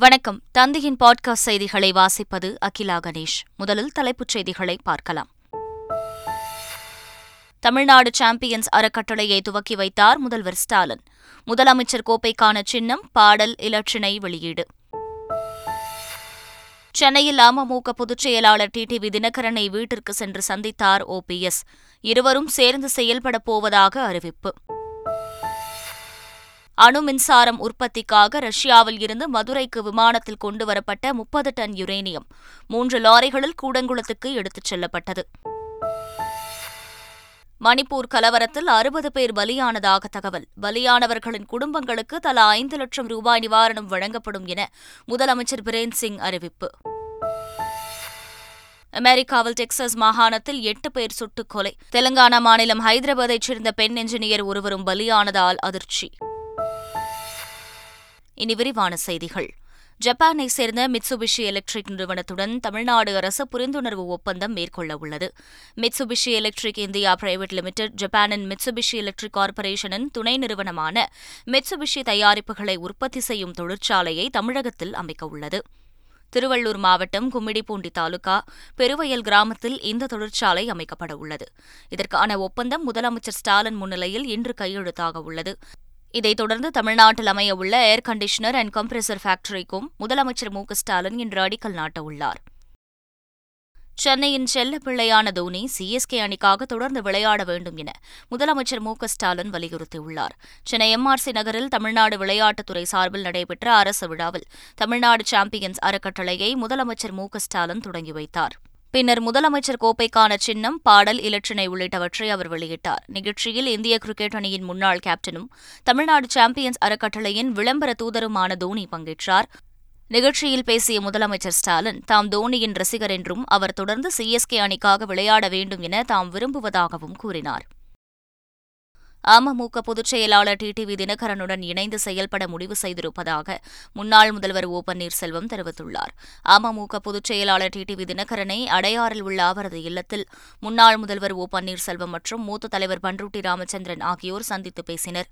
வணக்கம். தந்தையின் பாட்காஸ்ட் செய்திகளை வாசிப்பது அகிலா கணேஷ். முதலில் தலைப்புச் செய்திகளை பார்க்கலாம். தமிழ்நாடு சாம்பியன்ஸ் அறக்கட்டளையை துவக்கி வைத்தார் முதல்வர் ஸ்டாலின். முதலமைச்சர் கோப்பைக்கான சின்னம் பாடல் இலட்சினை வெளியீடு. சென்னையில் அமமுக பொதுச் செயலாளர் டிடிவி தினகரனை வீட்டிற்கு சென்று சந்தித்தார் ஓபிஎஸ் இருவரும் சேர்ந்து செயல்படப் போவதாக அறிவிப்பு. அணு மின்சாரம் உற்பத்திக்காக ரஷ்யாவில் இருந்து மதுரைக்கு விமானத்தில் கொண்டுவரப்பட்ட முப்பது டன் யுரேனியம் மூன்று லாரிகளில் கூடங்குளத்துக்கு எடுத்துச் செல்லப்பட்டது. மணிப்பூர் கலவரத்தில் அறுபது பேர் பலியானதாக தகவல். பலியானவர்களின் குடும்பங்களுக்கு தலா ஐந்து லட்சம் ரூபாய் நிவாரணம் வழங்கப்படும் என முதலமைச்சர் பிரேன் சிங் அறிவிப்பு. அமெரிக்காவில் டெக்சாஸ் மாகாணத்தில் எட்டு பேர் சுட்டுக் கொலை. தெலங்கானா மாநிலம் ஹைதராபாத்தைச் சேர்ந்த பெண் என்ஜினியர் ஒருவரும் பலியானதால் அதிர்ச்சி. இனி விரிவான செய்திகள். ஜப்பானை சேர்ந்த மிட்சுபிஷி எலக்ட்ரிக் நிறுவனத்துடன் தமிழ்நாடு அரசு புரிந்துணர்வு ஒப்பந்தம் மேற்கொள்ள உள்ளது. Mitsubishi Electric India Private Limited ஜப்பானின் மிட்சுபிஷி எலக்ட்ரிக் கார்ப்பரேஷனின் துணை நிறுவனமான மிட்சுபிஷி தயாரிப்புகளை உற்பத்தி செய்யும் தொழிற்சாலையை தமிழகத்தில் அமைக்க உள்ளது. திருவள்ளூர் மாவட்டம் கும்மிடிப்பூண்டி தாலுகா பெருவயல் கிராமத்தில் இந்த தொழிற்சாலை அமைக்கப்பட உள்ளது. இதற்கான ஒப்பந்தம் முதலமைச்சர் ஸ்டாலின் முன்னிலையில் இன்று கையெழுத்தாக உள்ளது. இதைத் தொடர்ந்து தமிழ்நாட்டில் அமையவுள்ள ஏர் கண்டிஷனர் அண்ட் கம்ப்ரசர் ஃபேக்டரிக்கும் முதலமைச்சர் மு ஸ்டாலின் இன்று அடிக்கல் நாட்டவுள்ளார். சென்னையின் செல்ல பிள்ளையான தோனி சிஎஸ்கே அணிக்காக தொடர்ந்து விளையாட வேண்டும் என முதலமைச்சர் மு ஸ்டாலின் வலியுறுத்தியுள்ளார். சென்னை எம்ஆர்சி நகரில் தமிழ்நாடு விளையாட்டுத்துறை சார்பில் நடைபெற்ற அரசு விழாவில் தமிழ்நாடு சாம்பியன்ஸ் அறக்கட்டளையை முதலமைச்சர் மு ஸ்டாலின் தொடங்கி வைத்தார். பின்னர் முதலமைச்சர் கோப்பைக்கான சின்னம் பாடல் இலச்சினை உள்ளிட்டவற்றை அவர் வெளியிட்டார். நிகழ்ச்சியில் இந்திய கிரிக்கெட் அணியின் முன்னாள் கேப்டனும் தமிழ்நாடு சாம்பியன்ஸ் அறக்கட்டளையின் விளம்பர தூதருமான தோனி பங்கேற்றார். நிகழ்ச்சியில் பேசிய முதலமைச்சர் ஸ்டாலின் தாம் தோனியின் ரசிகர் என்றும் அவர் தொடர்ந்து சிஎஸ்கே அணிக்காக விளையாட வேண்டும் என தாம் விரும்புவதாகவும் கூறினார். அமமுக பொதுச் செயலாளர் டிடிவி தினகரனுடன் இணைந்து செயல்பட முடிவு செய்திருப்பதாக முன்னாள் முதல்வர் ஓ. பன்னீர்செல்வம் தெரிவித்துள்ளார். அமமுக பொதுச் செயலாளர் டிடிவி தினகரனை அடையாறில் உள்ள அவரது இல்லத்தில் முன்னாள் முதல்வர் ஓ. பன்னீர்செல்வம் மற்றும் மூத்த தலைவர் பன்ருட்டி ராமச்சந்திரன் ஆகியோர் சந்தித்து பேசினர்.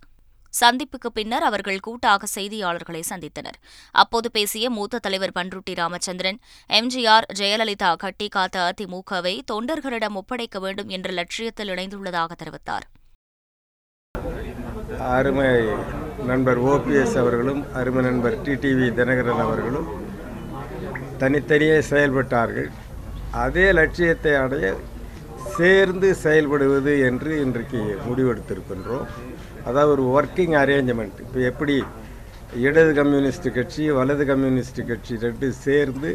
சந்திப்புக்கு பின்னர் அவர்கள் கூட்டாக செய்தியாளர்களை சந்தித்தனர். அப்போது பேசிய மூத்த தலைவர் பன்ருட்டி ராமச்சந்திரன் எம்ஜிஆர் ஜெயலலிதா கட்டி காத்த அதிமுகவை தொண்டர்களிடம் ஒப்படைக்க வேண்டும் என்ற லட்சியத்தில் இணைந்துள்ளதாக தெரிவித்தார். அருமை நண்பர் ஓபிஎஸ் அவர்களும் அருமை நண்பர் டிடிவி தினகரன் அவர்களும் தனித்தனியே செயல்பட்டார்கள். அதே லட்சியத்தை அடைய சேர்ந்து செயல்படுவது என்று இன்றைக்கு முடிவெடுத்திருக்கின்றோம். அதாவது ஒரு ஒர்க்கிங் அரேஞ்ச்மெண்ட் இப்போ எப்படி இடது கம்யூனிஸ்ட் கட்சி வலது கம்யூனிஸ்ட் கட்சி ரெண்டு சேர்ந்து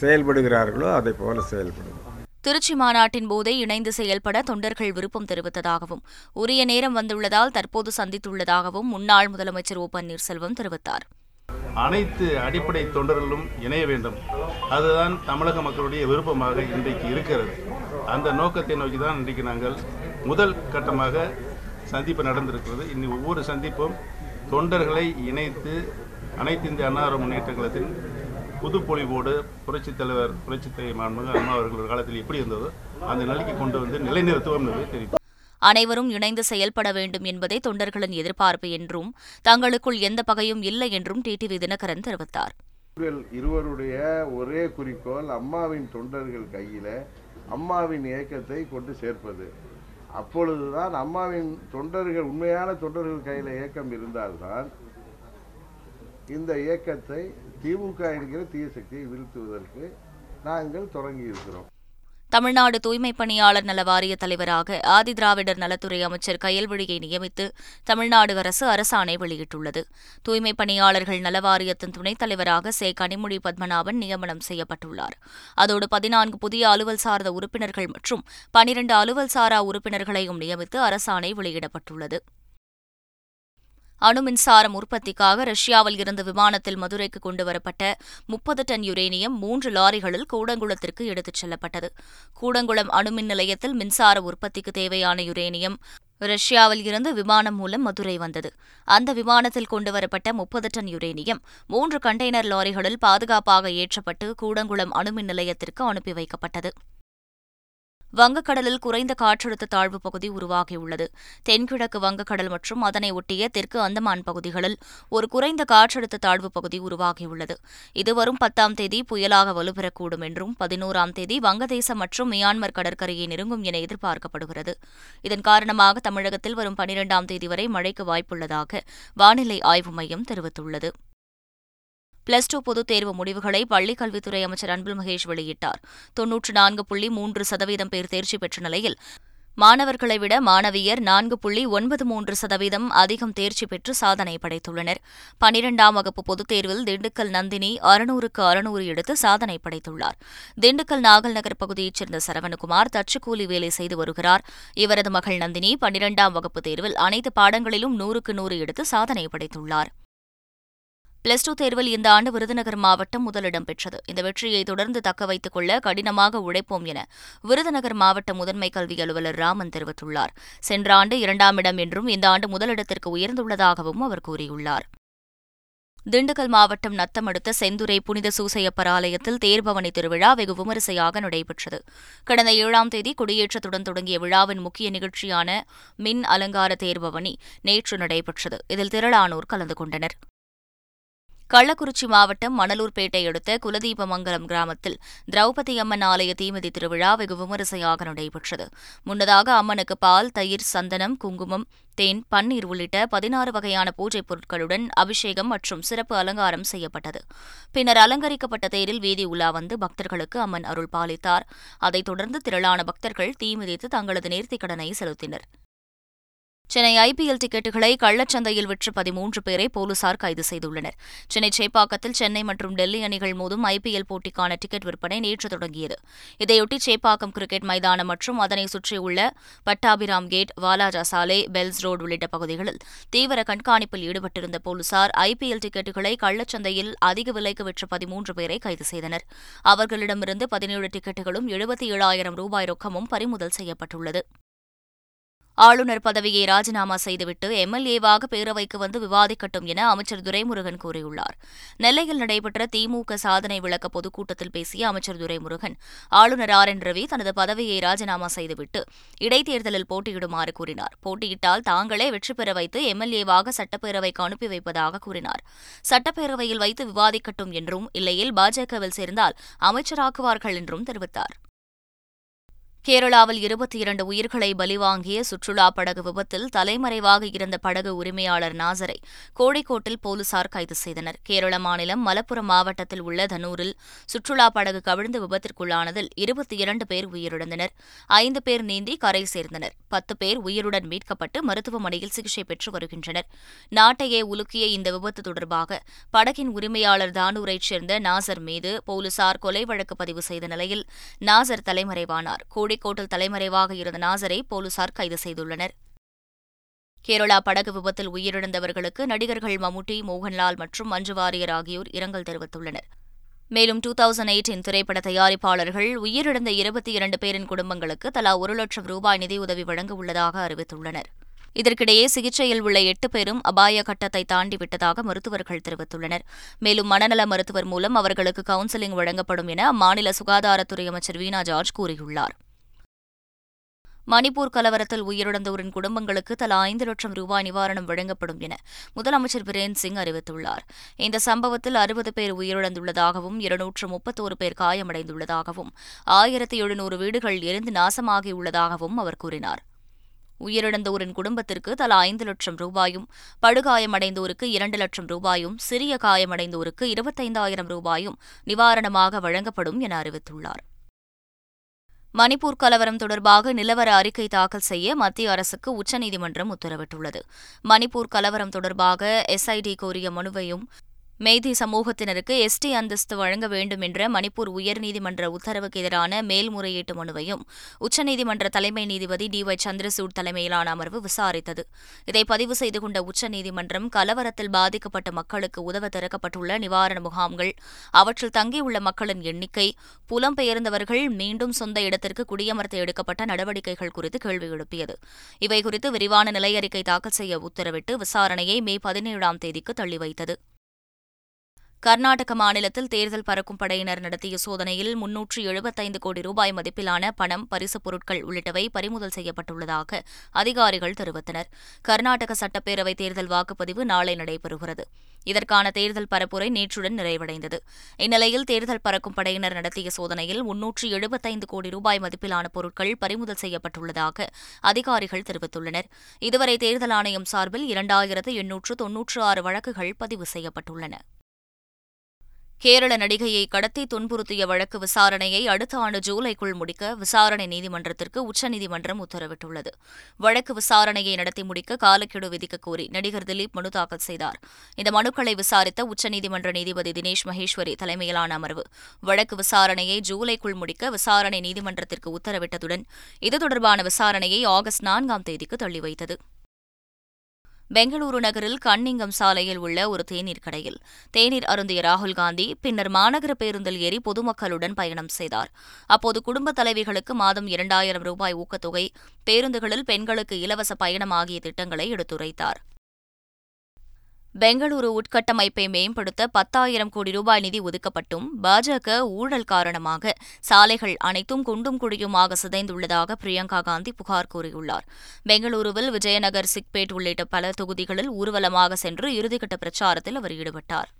செயல்படுகிறார்களோ அதை போல செயல்படும். திருச்சி மாநாட்டின் போதே இணைந்து செயல்பட தொண்டர்கள் விருப்பம் தெரிவித்ததாகவும் உரிய நேரம் வந்துள்ளதால் தற்போது சந்தித்துள்ளதாகவும் முன்னாள் முதலமைச்சர் ஓ பன்னீர்செல்வம் தெரிவித்தார். அனைத்து அடிப்படை தொண்டர்களும் இணைய வேண்டும். அதுதான் தமிழக மக்களுடைய விருப்பமாக இன்றைக்கு இருக்கிறது. அந்த நோக்கத்தை நோக்கி தான் இன்றைக்கு நாங்கள் முதல் கட்டமாக சந்திப்பு நடந்திருக்கிறது. இன்னி ஒவ்வொரு சந்திப்பும் தொண்டர்களை இணைத்து அனைத்து இந்திய அன்னார முன்னேற்ற கழகத்தின் புதுப்பொழிவோடு புரட்சித் தலைவர் புரட்சித் தலைவர் மாண்புமிகு அம்மா அவர்கள் காலத்தில் எப்படி இருந்ததோ அந்த நிலைக்கு கொண்டு வந்து நிலைநிறுத்துவோம் என்பதை தெரிவித்தார். அனைவரும் இணைந்து செயல்பட வேண்டும் என்பதே தொண்டர்களின் எதிர்பார்ப்பு என்றும் தங்களுக்குள் எந்த பகையும் இல்லை என்றும் டிடிவி தினகரன் தெரிவித்தார். இருவருடைய ஒரே குறிக்கோள் அம்மாவின் தொண்டர்கள் கையில அம்மாவின் இயக்கத்தை கொண்டு சேர்ப்பது. அப்பொழுதுதான் அம்மாவின் தொண்டர்கள் உண்மையான தொண்டர்கள் கையில் இயக்கம் இருந்தால்தான் இந்த இயக்கத்தை திமுக என்கிற தீய சக்தியை வீழ்த்துவதற்கு நாங்கள் தொடங்கி இருக்கிறோம் தமிழ்நாடு தூய்மை பணியாளர் நல வாரிய தலைவராக ஆதி திராவிடர் நலத்துறை அமைச்சர் கயல்விழியை நியமித்து தமிழ்நாடு அரசு அரசாணை வெளியிட்டுள்ளது. தூய்மை பணியாளர்கள் நல வாரியத்தின் துணைத் தலைவராக சே. கனிமொழி பத்மநாபன் நியமனம் செய்யப்பட்டுள்ளார். அதோடு பதினான்கு புதிய அலுவல் சார்ந்த உறுப்பினர்கள் மற்றும் பனிரண்டு அலுவல் சாரா உறுப்பினர்களையும் நியமித்து அரசாணை வெளியிடப்பட்டுள்ளது. அணு மின்சாரம் உற்பத்திக்காக ரஷ்யாவில் இருந்து விமானத்தில் மதுரைக்கு கொண்டுவரப்பட்ட முப்பது டன் யுரேனியம் மூன்று லாரிகளில் கூடங்குளத்திற்கு எடுத்துச் செல்லப்பட்டது. கூடங்குளம் அணுமின் நிலையத்தில் மின்சார உற்பத்திக்கு தேவையான யுரேனியம் ரஷ்யாவில் இருந்து விமானம் மூலம் மதுரை வந்தது. அந்த விமானத்தில் கொண்டுவரப்பட்ட முப்பது டன் யுரேனியம் மூன்று கண்டெய்னர் லாரிகளில் பாதுகாப்பாக ஏற்றப்பட்டு கூடங்குளம் அணுமின் நிலையத்திற்கு அனுப்பி வைக்கப்பட்டது. வங்கக்கடலில் குறைந்த காற்றழுத்த தாழ்வு பகுதி உருவாகியுள்ளது. தென்கிழக்கு வங்கக்கடல் மற்றும் அதனை ஒட்டிய தெற்கு அந்தமான் பகுதிகளில் ஒரு குறைந்த காற்றழுத்த தாழ்வு பகுதி உருவாகியுள்ளது. இது வரும் பத்தாம் தேதி புயலாக வலுப்பெறக்கூடும் என்றும் பதினோராம் தேதி வங்கதேசம் மற்றும் மியான்மர் கடற்கரையை நெருங்கும் என எதிர்பார்க்கப்படுகிறது. இதன் காரணமாக தமிழகத்தில் வரும் பனிரெண்டாம் தேதி வரை மழைக்கு வாய்ப்புள்ளதாக வானிலை ஆய்வு மையம் தெரிவித்துள்ளது. பிளஸ் டூ பொதுத் தேர்வு முடிவுகளை பள்ளிக் கல்வித்துறை அமைச்சர் அன்பில் மகேஷ் வெளியிட்டார். தொன்னூற்று நான்கு புள்ளி மூன்று சதவீதம் பேர் தேர்ச்சி பெற்ற நிலையில் மாணவர்களை விட மாணவியர் நான்கு புள்ளி ஒன்பது மூன்று சதவீதம் அதிகம் தேர்ச்சி பெற்று சாதனை படைத்துள்ளனர். பனிரெண்டாம் வகுப்பு பொதுத் தேர்வில் திண்டுக்கல் நந்தினி அறுநூறுக்கு அறுநூறு எடுத்து சாதனை படைத்துள்ளார். திண்டுக்கல் நாகல் நகர் பகுதியைச் சேர்ந்த சரவணகுமார் தச்சுக்கூலி வேலை செய்து வருகிறார். இவரது மகள் நந்தினி பனிரெண்டாம் வகுப்பு தேர்வில் அனைத்து பாடங்களிலும் நூறுக்கு நூறு எடுத்து சாதனை படைத்துள்ளார். பிளஸ் டூ தேர்வில் இந்த ஆண்டு விருதுநகர் மாவட்டம் முதலிடம் பெற்றது. இந்த வெற்றியை தொடர்ந்து தக்க வைத்துக் கொள்ள கடினமாக உழைப்போம் என விருதுநகர் மாவட்ட முதன்மை கல்வி அலுவலர் ராமன் தெரிவித்துள்ளார். சென்ற ஆண்டு இரண்டாம் இடம் என்றும் இந்த ஆண்டு முதலிடத்திற்கு உயர்ந்துள்ளதாகவும் அவர் கூறியுள்ளார். திண்டுக்கல் மாவட்டம் நத்தம் அடுத்த செந்துரை புனித சூசையப்பர் ஆலயத்தில் தேர்பவனி திருவிழா வெகு விமரிசையாக நடைபெற்றது. கடந்த ஏழாம் தேதி கொடியேற்றத்துடன் தொடங்கிய விழாவின் முக்கிய நிகழ்ச்சியான மின் அலங்கார தேர்பவனி நேற்று நடைபெற்றது. இதில் திரளானோர் கலந்து கொண்டனர். கள்ளக்குறிச்சி மாவட்டம் மணலூர்பேட்டை அடுத்த குலதீபமங்கலம் கிராமத்தில் திரௌபதி அம்மன் ஆலய தீமிதி திருவிழா வெகு விமரிசையாக நடைபெற்றது. முன்னதாக அம்மனுக்கு பால் தயிர் சந்தனம் குங்குமம் தேன் பன்னீர் உள்ளிட்ட பதினாறு வகையான பூஜைப் பொருட்களுடன் அபிஷேகம் மற்றும் சிறப்பு அலங்காரம் செய்யப்பட்டது. பின்னர் அலங்கரிக்கப்பட்ட தேரில் வீதி உலா வந்து பக்தர்களுக்கு அம்மன் அருள் பாலித்தார். அதைத் தொடர்ந்து திரளான பக்தர்கள் தீ மிதித்து தங்களது நேர்த்திக்கடனை செலுத்தினர். சென்னை ஐபிஎல் டிக்கெட்டுகளை கள்ளச்சந்தையில் விற்று பதிமூன்று பேரை போலீசார் கைது செய்துள்ளனர். சென்னை சேப்பாக்கத்தில் சென்னை மற்றும் டெல்லி அணிகள் மோதும் ஐபிஎல் போட்டிக்கான டிக்கெட் விற்பனை நேற்று தொடங்கியது. இதையொட்டி சேப்பாக்கம் கிரிக்கெட் மைதானம் மற்றும் அதனை சுற்றியுள்ள பட்டாபிராம் கேட் வாலாஜா சாலை பெல்ஸ் ரோடு உள்ளிட்ட பகுதிகளில் தீவிர கண்காணிப்பில் ஈடுபட்டிருந்த போலீசார் ஐபிஎல் டிக்கெட்டுகளை கள்ளச்சந்தையில் அதிக விலைக்கு விற்ற பதிமூன்று பேரை கைது செய்தனர். அவர்களிடமிருந்து பதினேழு டிக்கெட்டுகளும் எழுபத்தி ஏழாயிரம் ரூபாய் ரொக்கமும் பறிமுதல் செய்யப்பட்டுள்ளது. ஆளுநர் பதவியை ராஜினாமா செய்துவிட்டு எம்எல்ஏவாக பேரவைக்கு வந்து விவாதிக்கட்டும் என அமைச்சர் துரைமுருகன் கூறியுள்ளார். நெல்லையில் நடைபெற்ற திமுக சாதனை விளக்க பொதுக்கூட்டத்தில் பேசிய அமைச்சர் துரைமுருகன் ஆளுநர் ஆர். என். ரவி தனது பதவியை ராஜினாமா செய்துவிட்டு இடைத்தேர்தலில் போட்டியிடுமாறு கூறினார். போட்டியிட்டால் தாங்களே வெற்றி பெற வைத்து எம்எல்ஏவாக சட்டப்பேரவைக்கு அனுப்பி வைப்பதாக கூறினார். சட்டப்பேரவையில் வைத்து விவாதிக்கட்டும் என்றும் இல்லையில் பாஜகவில் சேர்ந்தால் அமைச்சராக்குவார்கள் என்றும் தெரிவித்தார். கேரளாவில் இருபத்தி இரண்டு உயிர்களை பலிவாங்கிய சுற்றுலா படகு விபத்தில் தலைமறைவாக இருந்த படகு உரிமையாளர் நாசரை கோழிக்கோட்டில் போலீசார் கைது செய்தனர். கேரள மாநிலம் மலப்புரம் மாவட்டத்தில் உள்ள தனூரில் சுற்றுலா படகு கவிழ்ந்து விபத்திற்குள்ளானதில் இருபத்தி இரண்டு பேர் உயிரிழந்தனர். ஐந்து பேர் நீந்தி கரை சேர்ந்தனர். பத்து பேர் உயிருடன் மீட்கப்பட்டு மருத்துவமனையில் சிகிச்சை பெற்று வருகின்றனர். நாட்டையே உலுக்கிய இந்த விபத்து தொடர்பாக படகின் உரிமையாளர் தானூரைச் சேர்ந்த நாசர் மீது போலீசார் கொலை வழக்கு பதிவு செய்த நிலையில் நாசர் தலைமறைவானார். கோழிக்கோட்டில் தலைமறைவாக இருந்த நாசரை போலீசார் கைது செய்துள்ளனர். கேரளா படகு விபத்தில் உயிரிழந்தவர்களுக்கு நடிகர்கள் மம்முட்டி மோகன்லால் மற்றும் மஞ்சு வாரியர் ஆகியோர் இரங்கல் தெரிவித்துள்ளனர். மேலும் டூ தௌசண்ட் எயிட்டின் திரைப்பட தயாரிப்பாளர்கள் உயிரிழந்த இருபத்தி இரண்டு பேரின் குடும்பங்களுக்கு தலா ஒரு லட்சம் ரூபாய் நிதியுதவி வழங்க உள்ளதாக அறிவித்துள்ளனர். இதற்கிடையே சிகிச்சையில் உள்ள எட்டு பேரும் அபாய கட்டத்தை தாண்டி விட்டதாக மருத்துவர்கள் தெரிவித்துள்ளனர். மேலும் மனநல மருத்துவர் மூலம் அவர்களுக்கு கவுன்சிலிங் வழங்கப்படும் என அம்மாநில சுகாதாரத்துறை அமைச்சர் வீணா ஜார்ஜ் கூறியுள்ளார். மணிப்பூர் கலவரத்தில் உயிரிழந்தோரின் குடும்பங்களுக்கு தலா ஐந்து லட்சம் ரூபாய் நிவாரணம் வழங்கப்படும் என முதலமைச்சர் பிரேன் சிங் அறிவித்துள்ளார். இந்த சம்பவத்தில் அறுபது பேர் உயிரிழந்துள்ளதாகவும் இருநூற்று முப்பத்தோரு பேர் காயமடைந்துள்ளதாகவும் ஆயிரத்தி எழுநூறு வீடுகள் எரிந்து நாசமாகியுள்ளதாகவும் அவர் கூறினார். உயிரிழந்தோரின் குடும்பத்திற்கு தலா ஐந்து லட்சம் ரூபாயும் படுகாயமடைந்தோருக்கு இரண்டு லட்சம் ரூபாயும் சிறிய காயமடைந்தோருக்கு இருபத்தைந்தாயிரம் ரூபாயும் நிவாரணமாக வழங்கப்படும் என அறிவித்துள்ளார். மணிப்பூர் கலவரம் தொடர்பாக நிலவர அறிக்கை தாக்கல் செய்ய மத்திய அரசுக்கு உச்சநீதிமன்றம் உத்தரவிட்டுள்ளது. மணிப்பூர் கலவரம் தொடர்பாக எஸ்ஐடி கோரிய மனுவையும் மெய்தி சமூகத்தினருக்கு எஸ்டி அந்தஸ்து வழங்க வேண்டும் என்ற மணிப்பூர் உயர்நீதிமன்ற உத்தரவுக்கு எதிரான மேல்முறையீட்டு மனுவையும் உச்சநீதிமன்ற தலைமை நீதிபதி டி ஒய் சந்திரசூட் தலைமையிலான அமர்வு விசாரித்தது. இதை பதிவு செய்து கொண்ட உச்சநீதிமன்றம் கலவரத்தில் பாதிக்கப்பட்ட மக்களுக்கு உதவ திறக்கப்பட்டுள்ள நிவாரண முகாம்கள் அவற்றில் தங்கியுள்ள மக்களின் எண்ணிக்கை புலம்பெயர்ந்தவர்கள் மீண்டும் சொந்த இடத்திற்கு குடியமர்த்த எடுக்கப்பட்ட நடவடிக்கைகள் குறித்து கேள்வி எழுப்பியது. இவை குறித்து விரிவான நிலையறிக்கை தாக்கல் செய்ய உத்தரவிட்டு விசாரணையை மே பதினேழாம் தேதிக்கு தள்ளி வைத்தது. கர்நாடக மாநிலத்தில் தேர்தல் பறக்கும் படையினர் நடத்திய சோதனையில் முன்னூற்று எழுபத்தைந்து கோடி ரூபாய் மதிப்பிலான பணம் பரிசுப் பொருட்கள் உள்ளிட்டவை பறிமுதல் செய்யப்பட்டுள்ளதாக அதிகாரிகள் தெரிவித்தனர். கர்நாடக சட்டப்பேரவை தேர்தல் வாக்குப்பதிவு நாளை நடைபெறுகிறது. இதற்கான தேர்தல் பரப்புரை நேற்றுடன் நிறைவடைந்தது. இந்நிலையில் தேர்தல் பறக்கும் படையினர் நடத்திய சோதனையில் முன்னூற்று எழுபத்தைந்து கோடி ரூபாய் மதிப்பிலான பொருட்கள் பறிமுதல் செய்யப்பட்டுள்ளதாக அதிகாரிகள் தெரிவித்துள்ளனர். இதுவரை தேர்தல் ஆணையம் சார்பில் இரண்டாயிரத்து எண்ணூற்று தொன்னூற்று ஆறு வழக்குகள் பதிவு செய்யப்பட்டுள்ளன. கேரள நடிகையை கடத்தி துன்புறுத்திய வழக்கு விசாரணையை அடுத்த ஆண்டு ஜூலைக்குள் முடிக்க விசாரணை நீதிமன்றத்திற்கு உச்சநீதிமன்றம் உத்தரவிட்டுள்ளது. வழக்கு விசாரணையை நடத்தி முடிக்க காலக்கெடு விதிக்க கோரி நடிகர் திலீப் மனு தாக்கல் செய்தார். இந்த மனுக்களை விசாரித்த உச்சநீதிமன்ற நீதிபதி தினேஷ் மகேஸ்வரி தலைமையிலான அமர்வு வழக்கு விசாரணையை ஜூலைக்குள் முடிக்க விசாரணை நீதிமன்றத்திற்கு உத்தரவிட்டதுடன் இது தொடர்பான விசாரணையை ஆகஸ்ட் நான்காம் தேதிக்கு தள்ளி வைத்தது பெங்களூரு நகரில் கன்னிங்கம் சாலையில் உள்ள ஒரு தேநீர் கடையில். தேநீர் அருந்திய ராகுல் காந்தி பின்னர் மாநகர பேருந்தில் ஏறி பொதுமக்களுடன் பயணம் செய்தார். அப்போது குடும்ப தலைவிகளுக்கு மாதம் இரண்டாயிரம் ரூபாய் ஊக்கத்தொகை பேருந்துகளில் பெண்களுக்கு இலவச பயணம் ஆகிய திட்டங்களை எடுத்துரைத்தார். பெங்களூரு உட்கட்டமைப்பை மேம்படுத்த பத்தாயிரம் கோடி ரூபாய் நிதி ஒதுக்கப்பட்டும் பாஜக ஊழல் காரணமாக சாலைகள் அனைத்தும் குண்டும் குழியுமாக சிதைந்துள்ளதாக பிரியங்கா காந்தி புகார் கூறியுள்ளார். பெங்களூருவில் விஜயநகர் சிக்பேட் உள்ளிட்ட பல தொகுதிகளில் ஊர்வலமாக சென்று இறுதிக்கட்ட பிரச்சாரத்தில் அவர் ஈடுபட்டார்.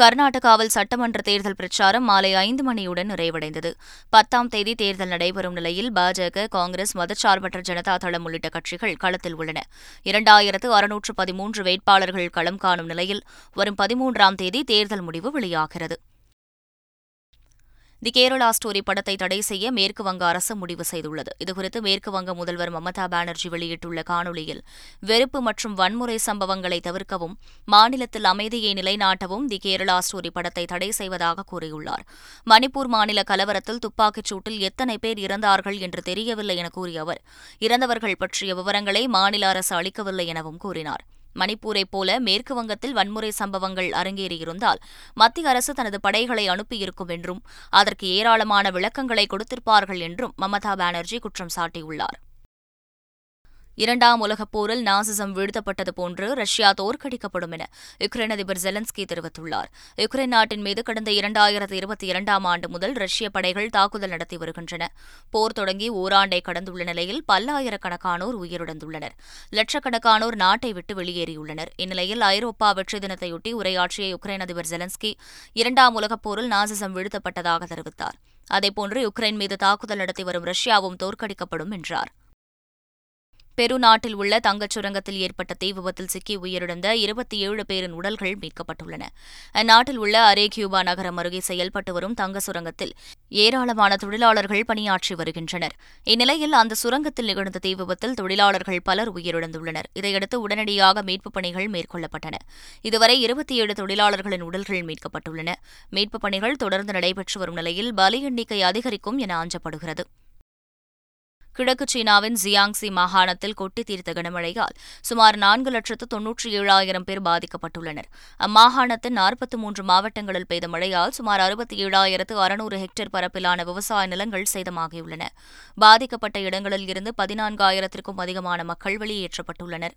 கர்நாடகாவில் சட்டமன்ற தேர்தல் பிரச்சாரம் மாலை ஐந்து மணியுடன் நிறைவடைந்தது. பத்தாம் தேதி தேர்தல் நடைபெறும் நிலையில் பாஜக காங்கிரஸ் மதச்சார்பற்ற ஜனதா தளம் உள்ளிட்ட கட்சிகள் களத்தில் உள்ளன. இரண்டாயிரத்து அறுநூற்று பதிமூன்று வேட்பாளர்கள் களம் காணும் நிலையில் வரும் பதிமூன்றாம் தேதி தேர்தல் முடிவு வெளியாகிறது. தி கேரளா ஸ்டோரி படத்தை தடை செய்ய மேற்கு வங்க அரசு முடிவு செய்துள்ளது. இதுகுறித்து மேற்கு வங்க முதல்வர் மமதா பானர்ஜி வெளியிட்டுள்ள காணொலியில் வெறுப்பு மற்றும் வன்முறை சம்பவங்களை தவிர்க்கவும் மாநிலத்தில் அமைதியை நிலைநாட்டவும் தி கேரளா ஸ்டோரி படத்தை தடை செய்வதாக கூறியுள்ளார். மணிப்பூர் மாநில கலவரத்தில் துப்பாக்கிச் சூட்டில் எத்தனை பேர் இறந்தார்கள் என்று தெரியவில்லை என கூறிய அவர் இறந்தவர்கள் பற்றிய விவரங்களை மாநில அரசு அளிக்கவில்லை எனவும் கூறினார். மணிப்பூரைப் போல மேற்கு வங்கத்தில் வன்முறை சம்பவங்கள் அரங்கேறியிருந்தால் மத்திய அரசு தனது படைகளை அனுப்பியிருக்கும் என்றும் அதற்கு ஏராளமான விளக்கங்களை கொடுத்திருப்பார்கள் என்றும் மமதா பானர்ஜி குற்றம் சாட்டியுள்ளார். இரண்டாம் உலகப் போரில் நாசிசம் வீழ்த்தப்பட்டது போன்று ரஷ்யா தோற்கடிக்கப்படும் என யுக்ரைன் அதிபர் ஜெலன்ஸ்கி தெரிவித்துள்ளார். யுக்ரைன் நாட்டின் மீது கடந்த இரண்டாயிரத்து இருபத்தி இரண்டாம் ஆண்டு முதல் ரஷ்ய படைகள் தாக்குதல் நடத்தி வருகின்றன. போர் தொடங்கி ஓராண்டை கடந்துள்ள நிலையில் பல்லாயிரக்கணக்கானோர் உயிரிழந்துள்ளனர். லட்சக்கணக்கானோர் நாட்டை விட்டு வெளியேறியுள்ளனர். இந்நிலையில் ஐரோப்பா வெற்றி தினத்தையொட்டி உரையாற்றிய யுக்ரைன் அதிபர் ஜெலன்ஸ்கி இரண்டாம் உலகப் போரில் நாசிசம் வீழ்த்தப்பட்டதாக தெரிவித்தார். அதேபோன்று யுக்ரைன் மீது தாக்குதல் நடத்தி வரும் ரஷ்யாவும் தோற்கடிக்கப்படும் என்றார். பெரு நாட்டில் உள்ள தங்கச் சுரங்கத்தில் ஏற்பட்ட தீ விபத்தில் சிக்கி உயிரிழந்த இருபத்தி ஏழு பேரின் உடல்கள் மீட்கப்பட்டுள்ளன. அந்நாட்டில் உள்ள அரே கியூபா நகரம் அருகே செயல்பட்டு வரும் தங்க சுரங்கத்தில் ஏராளமான தொழிலாளர்கள் பணியாற்றி வருகின்றனர். இந்நிலையில் அந்த சுரங்கத்தில் நிகழ்ந்த தீ விபத்தில் தொழிலாளர்கள் பலர் உயிரிழந்துள்ளனர். இதையடுத்து உடனடியாக மீட்புப் பணிகள் மேற்கொள்ளப்பட்டன. இதுவரை இருபத்தி ஏழு தொழிலாளர்களின் உடல்கள் மீட்கப்பட்டுள்ளன. மீட்புப் பணிகள் தொடர்ந்து நடைபெற்று வரும் நிலையில் பலி எண்ணிக்கை அதிகரிக்கும் என அஞ்சப்படுகிறது கிழக்கு சீனாவின் ஜியாங்சி மாகாணத்தில் கொட்டி தீர்த்த கனமழையால் சுமார் நான்கு லட்சத்து தொன்னூற்றி ஏழாயிரம் பேர் பாதிக்கப்பட்டுள்ளனர். அம்மாகாணத்தின் நாற்பத்தி மூன்று மாவட்டங்களில் பெய்த மழையால் சுமார் அறுபத்தி ஏழாயிரத்து அறுநூறு ஹெக்டேர் பரப்பிலான விவசாய நிலங்கள் சேதமாகியுள்ளன. பாதிக்கப்பட்ட இடங்களில் இருந்து பதினான்காயிரத்திற்கும் அதிகமான மக்கள் வெளியேற்றப்பட்டுள்ளனர்.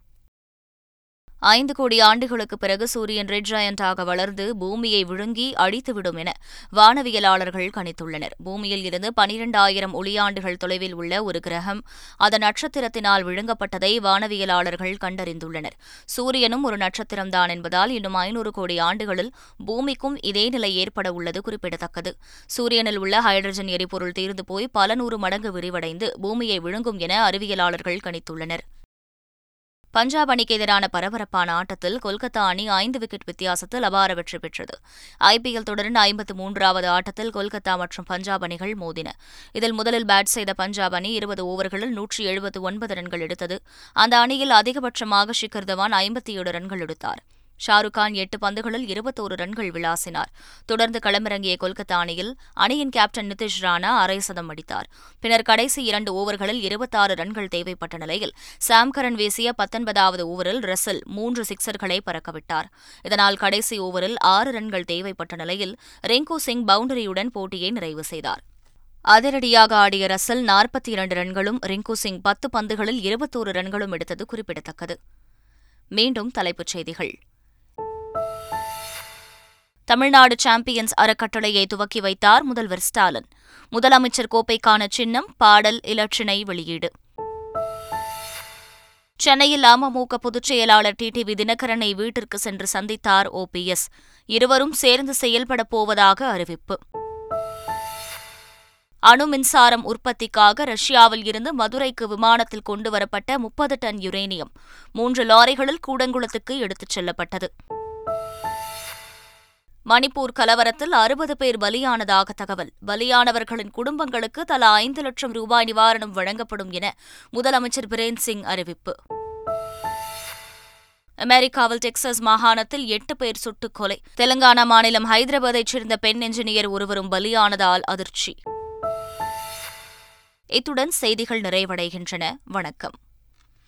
ஐந்து கோடி ஆண்டுகளுக்குப் பிறகு சூரியன் ரெட் ஜாயண்டாக வளர்ந்து பூமியை விழுங்கி அழித்துவிடும் என வானவியலாளர்கள் கணித்துள்ளனர். பூமியில் இருந்து பனிரெண்டாயிரம் ஒளியாண்டுகள் தொலைவில் உள்ள ஒரு கிரகம் அதன் நட்சத்திரத்தினால் விழுங்கப்பட்டதை வானவியலாளர்கள் கண்டறிந்துள்ளனர். சூரியனும் ஒரு நட்சத்திரம்தான் என்பதால் இன்னும் ஐநூறு கோடி ஆண்டுகளில் பூமிக்கும் இதே நிலை ஏற்பட உள்ளது குறிப்பிடத்தக்கது. சூரியனில் உள்ள ஹைட்ரஜன் எரிபொருள் தீர்ந்து போய் பல நூறு மடங்கு விரிவடைந்து பூமியை விழுங்கும் என அறிவியலாளர்கள் கணித்துள்ளனர். பஞ்சாப் அணிக்கு எதிரான பரபரப்பான ஆட்டத்தில் கொல்கத்தா அணி ஐந்து விக்கெட் வித்தியாசத்தில் அபார வெற்றி பெற்றது. ஐபிஎல் தொடரின் ஐம்பத்து மூன்றாவது ஆட்டத்தில் கொல்கத்தா மற்றும் பஞ்சாப் அணிகள் மோதின. இதில் முதலில் பேட் செய்த பஞ்சாப் அணி இருபது ஓவர்களில் நூற்றி எழுபத்து ஒன்பது ரன்கள் எடுத்தது. அந்த அணியில் அதிகபட்சமாக ஷிகர் தவான் ஐம்பத்தி ஏழு ரன்கள் எடுத்தார். ஷாருக் கான் எட்டு பந்துகளில் இருபத்தோரு ரன்கள் விளாசினார். தொடர்ந்து களமிறங்கிய கொல்கத்தா அணியில் அணியின் கேப்டன் நிதிஷ் ராணா அரை சதம் அடித்தார். பின்னர் கடைசி இரண்டு ஓவர்களில் இருபத்தாறு ரன்கள் தேவைப்பட்ட நிலையில் சாம்கரன் வீசிய பத்தொன்பதாவது ஓவரில் ரசல் மூன்று சிக்சர்களை பறக்கவிட்டார். இதனால் கடைசி ஓவரில் ஆறு ரன்கள் தேவைப்பட்ட நிலையில் ரிங்கு சிங் பவுண்டரியுடன் போட்டியை நிறைவு செய்தார். அதிரடியாக ஆடிய ரசல் நாற்பத்தி இரண்டு ரன்களும் ரிங்கு சிங் பத்து பந்துகளில் இருபத்தோரு ரன்களும் எடுத்தது குறிப்பிடத்தக்கது. மீண்டும் தலைப்புச் செய்திகள். தமிழ்நாடு சாம்பியன்ஸ் அறக்கட்டளையை துவக்கி வைத்தார் முதல்வர் ஸ்டாலின். முதலமைச்சர் கோப்பைக்கான சின்னம் பாடல் இலச்சினை வெளியீடு. சென்னையில் அமமுக பொதுச் செயலாளர் டிடிவி தினகரனை வீட்டிற்கு சென்று சந்தித்தார் ஓபிஎஸ் இருவரும் சேர்ந்து செயல்படப் போவதாக அறிவிப்பு. அணு மின்சாரம் உற்பத்திக்காக ரஷ்யாவில் இருந்து மதுரைக்கு விமானத்தில் கொண்டுவரப்பட்ட முப்பது டன் யுரேனியம் மூன்று லாரிகளில் கூடங்குளத்துக்கு எடுத்துச் செல்லப்பட்டது. மணிப்பூர் கலவரத்தில் அறுபது பேர் பலியானதாக தகவல். பலியானவர்களின் குடும்பங்களுக்கு தலா ஐந்து லட்சம் ரூபாய் நிவாரணம் வழங்கப்படும் என முதலமைச்சர் பிரேன் சிங் அறிவிப்பு. அமெரிக்காவில் டெக்சாஸ் மாகாணத்தில் எட்டு பேர் சுட்டுக் கொலை. தெலங்கானா மாநிலம் ஹைதராபாத்தைச் சேர்ந்த பெண் என்ஜினியர் ஒருவரும் பலியானதால் அதிர்ச்சி. இத்துடன் செய்திகள் நிறைவடைகின்றன. வணக்கம்.